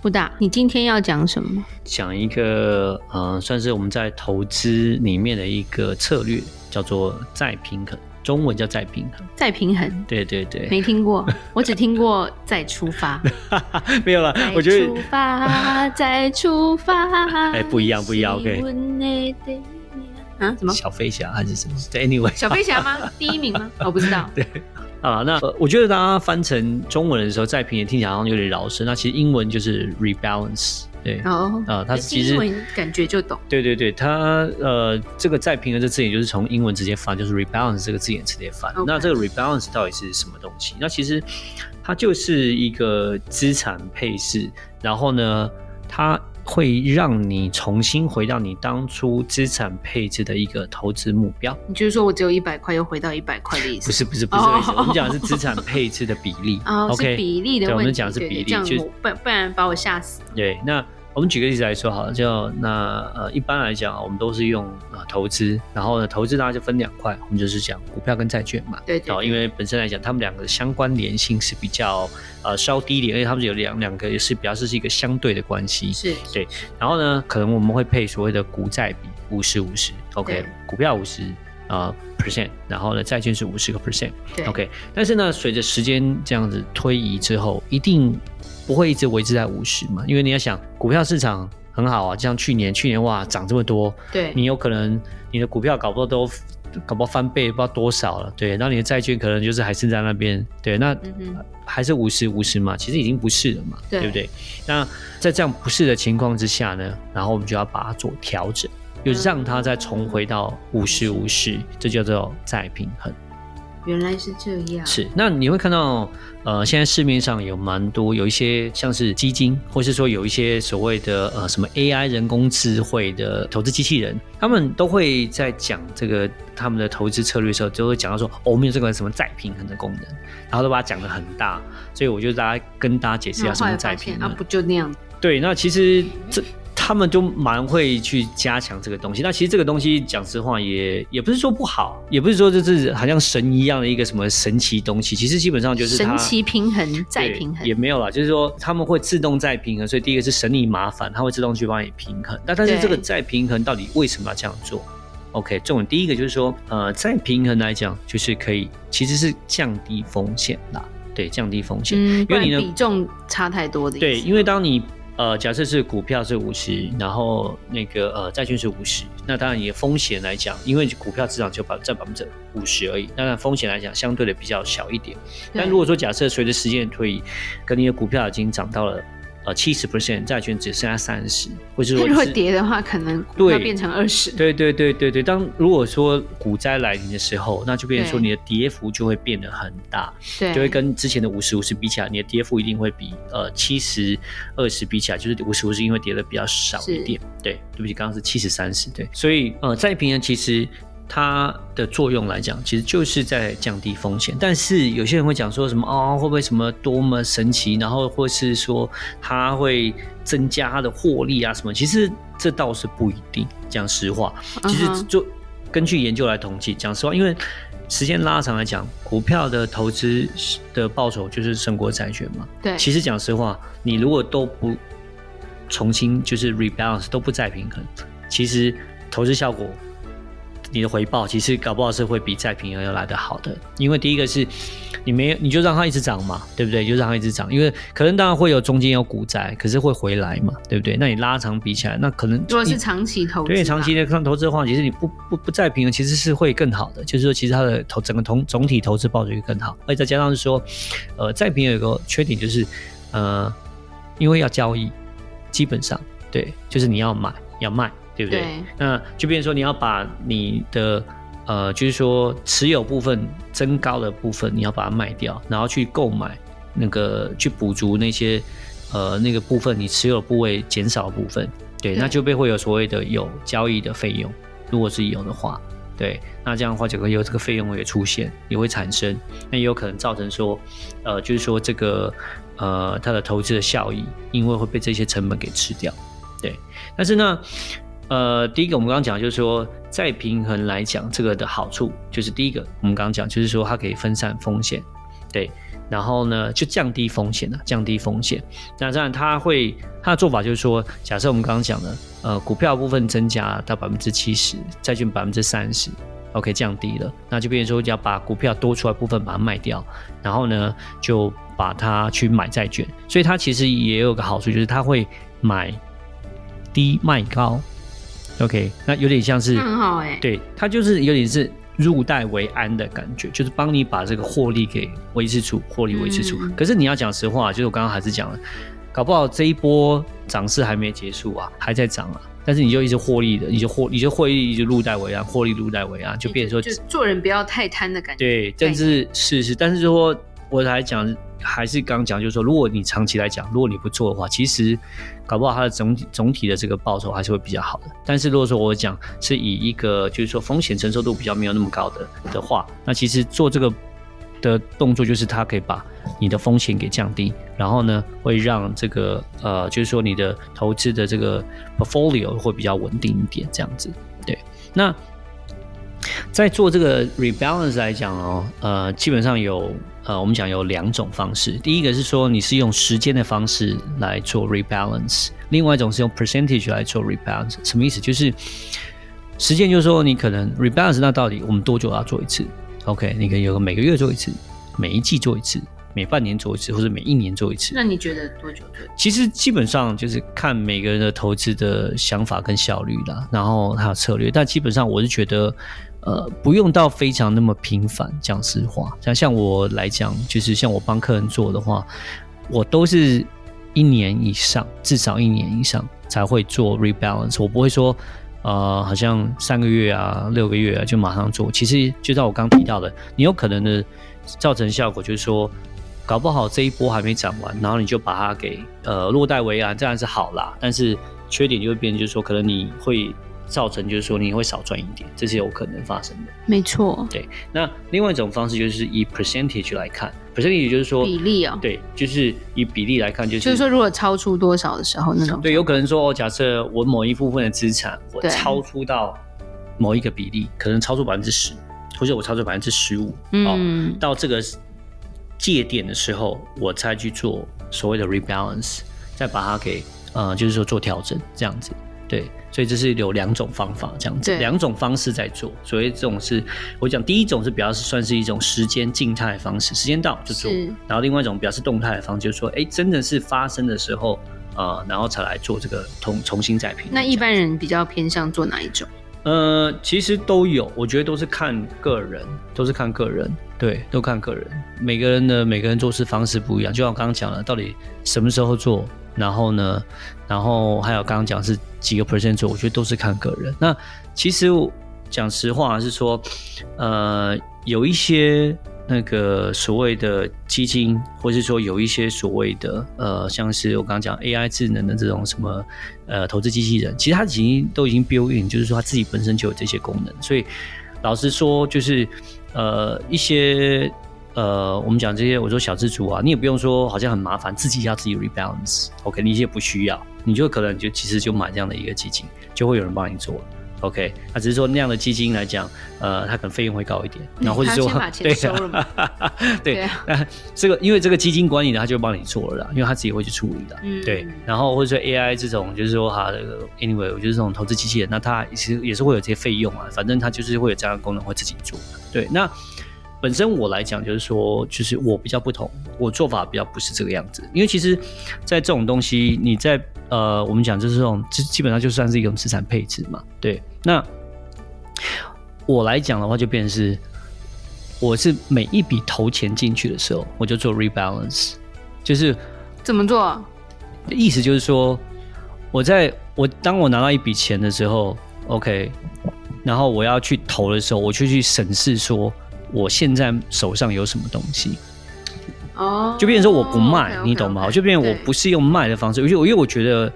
布大，你今天要讲什么？讲一个，呃，算是我们在投资里面的一个策略。叫做再平衡，中文叫再平衡。再平衡，对对对，没听过，我只听过再出发。没有了，我觉得出发，再出发。哎，不一样，不一样。OK。啊？什么？小飞侠还是什么？Anyway，小飞侠吗？第一名吗？我不知道。对啊，那我觉得大家翻成中文的时候，在平也听起来好像有点绕舌。那其实英文就是 rebalance。对哦，啊，它其实英文感觉就懂。对对对，它呃，这个再平衡这字眼就是从英文直接翻，就是 rebalance 这个字眼直接翻。那这个 rebalance 到底是什么东西？那其实它就是一个资产配置，然后呢，它会让你重新回到你当初资产配置的一个投资目标。你就是说我只有一百块，又回到一百块的意思？不是不是不是这个意思，我们讲的是资产配置的比例。哦，okay? 是比例的问题。对，我们讲的是比例，就不不然把我吓死。对，那。我们举个例子来说好了，就那呃，一般来讲，我们都是用呃投资，然后呢，投资大家就分两块，我们就是讲股票跟债券嘛。对，对，对。因为本身来讲，他们两个相关联性是比较呃稍低一点，因为他们有两两个也是表示是一个相对的关系。是。对。然后呢，可能我们会配所谓的股债比五十五十，OK，股票五十啊 percent，然后呢，债券是五十个 percent，OK。但是呢，随着时间这样子推移之后，一定。不会一直维持在五十嘛？因为你要想，股票市场很好啊，就像去年，去年哇涨这么多，对，你有可能你的股票搞不到都搞不好翻倍，不知道多少了，对，那你的债券可能就是还是在那边，对，那、嗯、还是五十五十嘛，其实已经不是了嘛，对，对不对？那在这样不是的情况之下呢，然后我们就要把它做调整，就让它再重回到五十五十，这叫做再平衡。原来是这样，是那你会看到，呃，现在市面上有蛮多，有一些像是基金，或是说有一些所谓的呃什么 AI 人工智慧的投资机器人，他们都会在讲这个他们的投资策略的时候，就会讲到说，哦，我们有这个什么再平衡的功能，然后都把它讲的很大，所以我就大家跟大家解释一下什么再平衡，啊，不就那样？对，那其实这。他们就蛮会去加强这个东西。那其实这个东西讲实话也也不是说不好，也不是说就是好像神一样的一个什么神奇东西。其实基本上就是神奇平衡再平衡，也没有啦，就是说他们会自动再平衡。所以第一个是省你麻烦，它会自动去帮你平衡。那但是这个再平衡到底为什么要这样做？OK，重点第一个就是说，呃，再平衡来讲就是可以其实是降低风险啦。对，降低风险，嗯，因为你的比重差太多的。对，因为当你呃，假设是股票是五十，然后那个呃债券是五十，那当然你的风险来讲，因为股票市场就百占百分之五十而已，当然风险来讲相对的比较小一点。但如果说假设随着时间的推移，可能你的股票已经涨到了。呃，七十 percent 债券只剩下三十，或者说如果跌的话，可能会变成二十。对对对对对，当如果说股灾来临的时候，那就变成说你的跌幅就会变得很大，对，就会跟之前的五十五十比起来，你的跌幅一定会比呃七十二十比起来，就是五十五十因为跌的比较少一点。对，对不起，刚刚是七十三十，对，所以呃，再平衡其实。它的作用来讲，其实就是在降低风险。但是有些人会讲说什么哦，会不会什么多么神奇？然后或是说它会增加它的获利啊什么？其实这倒是不一定。讲实话，其实就根据研究来统计，讲实话，因为时间拉长来讲，股票的投资的报酬就是胜过债券嘛。对。其实讲实话，你如果都不重新就是 rebalance 都不再平衡，其实投资效果。你的回报其实搞不好是会比再平衡要来的好的，因为第一个是你没有，你就让它一直涨嘛，对不对？就让它一直涨，因为可能当然会有中间有股灾，可是会回来嘛，对不对？那你拉长比起来，那可能如果是长期投资，对长期的看投资的话，其实你不不不再平衡，其实是会更好的，就是说其实它的投整个总总体投资报酬会更好，而且再加上是说，呃，再平衡有个缺点就是，呃，因为要交易，基本上对，就是你要买要卖。对不对？对，那就变成说，你要把你的呃，就是说持有部分增高的部分，你要把它卖掉，然后去购买那个去补足那些呃那个部分你持有部位减少的部分。对，对，那就被会有所谓的有交易的费用，如果是有的话，对，那这样的话，就会有这个费用也出现，也会产生，那也有可能造成说，呃，就是说这个呃它的投资的效益，因为会被这些成本给吃掉，对。但是呢，呃，第一个我们刚刚讲就是说，再平衡来讲，这个的好处就是第一个，我们刚刚讲就是说它可以分散风险，对。然后呢，就降低风险了，降低风险。那这样他会他的做法就是说，假设我们刚刚讲的，呃，股票部分增加到百分之七十，债券百分之三十，OK，降低了，那就变成说要把股票多出来部分把它卖掉，然后呢，就把它去买债券。所以它其实也有个好处，就是它会买低卖高，OK，那有点像是很好哎、欸，对，它就是有点是。入袋为安的感觉，就是帮你把这个获利给维持住，获利维持住。嗯、可是你要讲实话，就是我刚刚还是讲了，搞不好这一波涨势还没结束啊，还在涨啊。但是你就一直获利的，你就获，你就获利就入袋为安，获利入袋为安，就变成说，就做人不要太贪的感觉。对，但是是是，但是说我来讲。还是刚讲，就是说，如果你长期来讲，如果你不做的话，其实搞不好它的总体总体的这个报酬还是会比较好的。但是如果说我讲是以一个就是说风险承受度比较没有那么高的的话，那其实做这个的动作就是它可以把你的风险给降低，然后呢会让这个呃就是说你的投资的这个 portfolio 会比较稳定一点，这样子。对，那在做这个 rebalance 来讲哦，呃，基本上有。呃，我们讲有两种方式，第一个是说你是用时间的方式来做 rebalance，另外一种是用 percentage 来做 rebalance。什么意思？就是时间，就是说你可能 rebalance，那到底我们多久要做一次？OK，你可以有个每个月做一次，每一季做一次，每半年做一次，或者每一年做一次。那你觉得多久做？其实基本上就是看每个人的投资的想法跟效率啦，然后还有策略。但基本上我是觉得。呃，不用到非常那么频繁。讲实话，像像我来讲，就是像我帮客人做的话，我都是一年以上，至少一年以上才会做 rebalance。我不会说，呃，好像三个月啊、六个月啊就马上做。其实就像我刚提到的，你有可能的造成效果就是说，搞不好这一波还没涨完，然后你就把它给呃落袋为安，这样是好啦。但是缺点就会变成，就是说可能你会。造成就是说你会少赚一点，这是有可能发生的。没错。对，那另外一种方式就是以 percentage 来看，percentage 就是说比例哦。对，就是以比例来看，就是就是说如果超出多少的时候那种。对，有可能说，假设我某一部分的资产我超出到某一个比例，可能超出百分之十，或者我超出百分之十五，嗯，到这个界点的时候，我才去做所谓的 rebalance，再把它给呃，就是说做调整这样子。对，所以这是有两种方法，这样子，两种方式在做。所以这种是我讲第一种是比较是算是一种时间静态的方式，时间到就做。然后另外一种比较是动态的方式，就是说，哎，真的是发生的时候，呃，然后才来做这个重重新再评。那一般人比较偏向做哪一种？呃，其实都有，我觉得都是看个人，都是看个人，对，都看个人。每个人的每个人做事方式不一样，就像我刚刚讲了，到底什么时候做？然后呢，然后还有刚刚讲是几个 percent 做，我觉得都是看个人。那其实讲实话是说，呃，有一些那个所谓的基金，或是说有一些所谓的呃，像是我刚刚讲 AI 智能的这种什么呃投资机器人，其实它已经都已经 build in，就是说它自己本身就有这些功能。所以老实说，就是呃一些。呃，我们讲这些，我说小资主啊，你也不用说好像很麻烦，自己要自己 rebalance，OK，你也不需要，你就可能就其实就买这样的一个基金，就会有人帮你做，OK，那只是说那样的基金来讲，呃，它可能费用会高一点，然后或者说 对，对那这个因为这个基金管理的，他就帮你做了啦，因为他自己会去处理的，嗯，对，然后或者说 AI 这种，就是说哈，这个 anyway，我觉得这种投资机器人，那它其实也是会有这些费用啊，反正它就是会有这样的功能会自己做，对，那。本身我来讲，就是说，就是我比较不同，我做法比较不是这个样子。因为其实，在这种东西，你在呃，我们讲就是这种，基基本上就算是一种资产配置嘛。对，那我来讲的话，就变成是，我是每一笔投钱进去的时候，我就做 rebalance，就是怎么做？意思就是说，我在我当我拿到一笔钱的时候，OK，然后我要去投的时候，我就去审视说。我现在手上有什么东西？哦，就变成说我不卖，你懂吗？就变成我不是用卖的方式，因为因为我觉得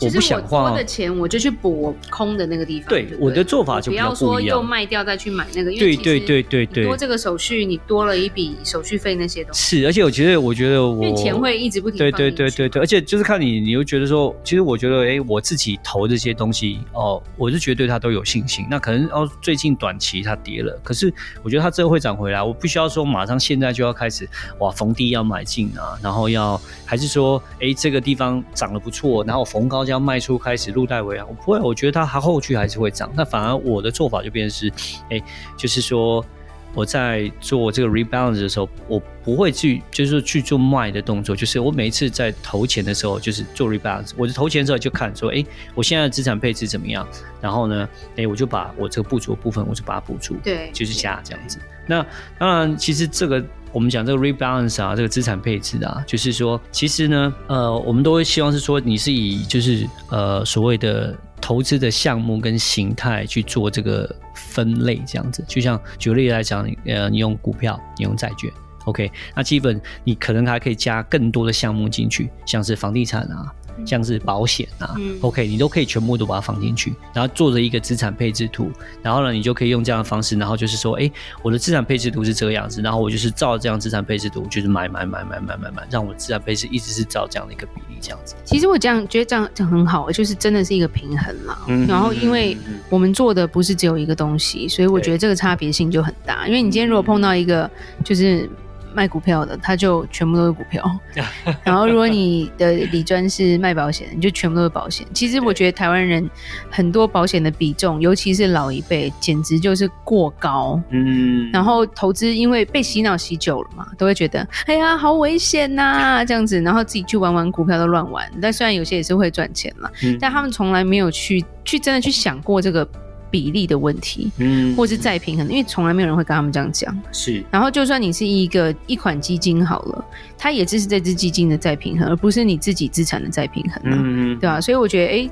我不想花多的钱，我就去补我空的那个地方。对，我的做法就不要说又卖掉再去买那个，对对对对对，多这个手续，你多了一笔手续费那些东西。是，而且我觉得，我觉得我因为钱会一直不停。对对对对对，而且就是看你，你又觉得说，其实我觉得，哎，我自己投这些东西哦，我是觉得对它都有信心。那可能哦，最近短期它跌了，可是我觉得它之后会涨回来。我不需要说马上现在就要开始哇逢低要买进啊，然后要还是说，哎，这个地方涨得不错，然后逢高就要卖出，开始入袋为安。我不会，我觉得它还后续还是会涨。那反而我的做法就变成是，哎，就是说。我在做这个 rebalance 的时候，我不会去，就是去做卖的动作。就是我每一次在投钱的时候，就是做 rebalance。我就投钱的时候就看说，哎，我现在的资产配置怎么样？然后呢，哎，我就把我这个不足的部分，我就把它补足。对，就是加这样子。那当然，其实这个我们讲这个 rebalance 啊，这个资产配置啊，就是说，其实呢，呃，我们都会希望是说，你是以就是呃所谓的。投资的项目跟形态去做这个分类，这样子，就像举例来讲，呃，你用股票，你用债券，OK，那基本你可能还可以加更多的项目进去，像是房地产啊。像是保险啊、嗯、，OK，你都可以全部都把它放进去，然后做着一个资产配置图，然后呢，你就可以用这样的方式，然后就是说，哎，我的资产配置图是这个样子，然后我就是照这样资产配置图，就是买买买买买买买，让我的资产配置一直是照这样的一个比例，这样子。其实我这样觉得这样这很好，就是真的是一个平衡啦。嗯、然后因为我们做的不是只有一个东西，所以我觉得这个差别性就很大。因为你今天如果碰到一个就是。卖股票的，他就全部都是股票。然后，如果你的理专是卖保险，你就全部都是保险。其实，我觉得台湾人很多保险的比重，尤其是老一辈，简直就是过高。嗯。然后投资，因为被洗脑洗久了嘛，都会觉得，哎呀，好危险呐、啊，这样子。然后自己去玩玩股票都乱玩。但虽然有些也是会赚钱了，嗯、但他们从来没有去去真的去想过这个。比例的问题，嗯，或是再平衡，因为从来没有人会跟他们这样讲。是，然后就算你是一个一款基金好了，它也只是这支基金的再平衡，而不是你自己资产的再平衡，嗯，对吧？所以我觉得，哎、欸，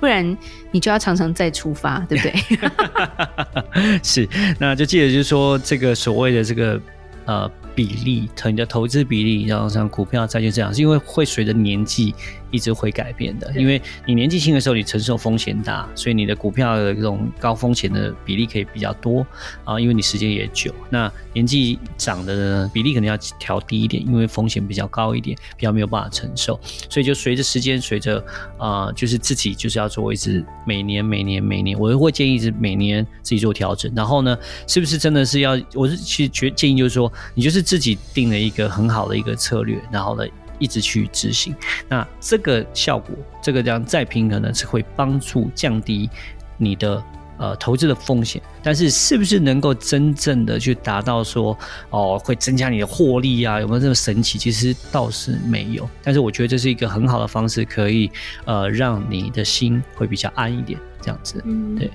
不然你就要常常再出发，对不对？是，那就记得就是说，这个所谓的这个呃比例，你的投资比例，然后像股票、债券这样，是因为会随着年纪。一直会改变的，因为你年纪轻的时候，你承受风险大，所以你的股票的这种高风险的比例可以比较多啊，因为你时间也久。那年纪长的呢，比例可能要调低一点，因为风险比较高一点，比较没有办法承受。所以就随着时间，随着啊，就是自己就是要做一直每年每年每年，我会建议是每年自己做调整。然后呢，是不是真的是要？我是其实觉建议就是说，你就是自己定了一个很好的一个策略，然后呢。一直去执行，那这个效果，这个这样再平衡呢，是会帮助降低你的呃投资的风险。但是，是不是能够真正的去达到说哦，会增加你的获利啊？有没有这么神奇？其实倒是没有。但是，我觉得这是一个很好的方式，可以呃让你的心会比较安一点，这样子。嗯，对，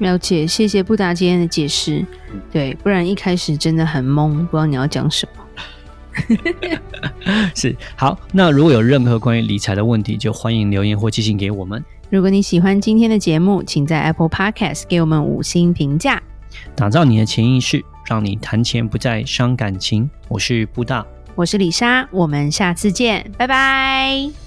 了解。谢谢布达今天的解释。对，不然一开始真的很懵，不知道你要讲什么。是好，那如果有任何关于理财的问题，就欢迎留言或寄信给我们。如果你喜欢今天的节目，请在 Apple Podcast 给我们五星评价。打造你的潜意识，让你谈钱不再伤感情。我是布大，我是李莎，我们下次见，拜拜。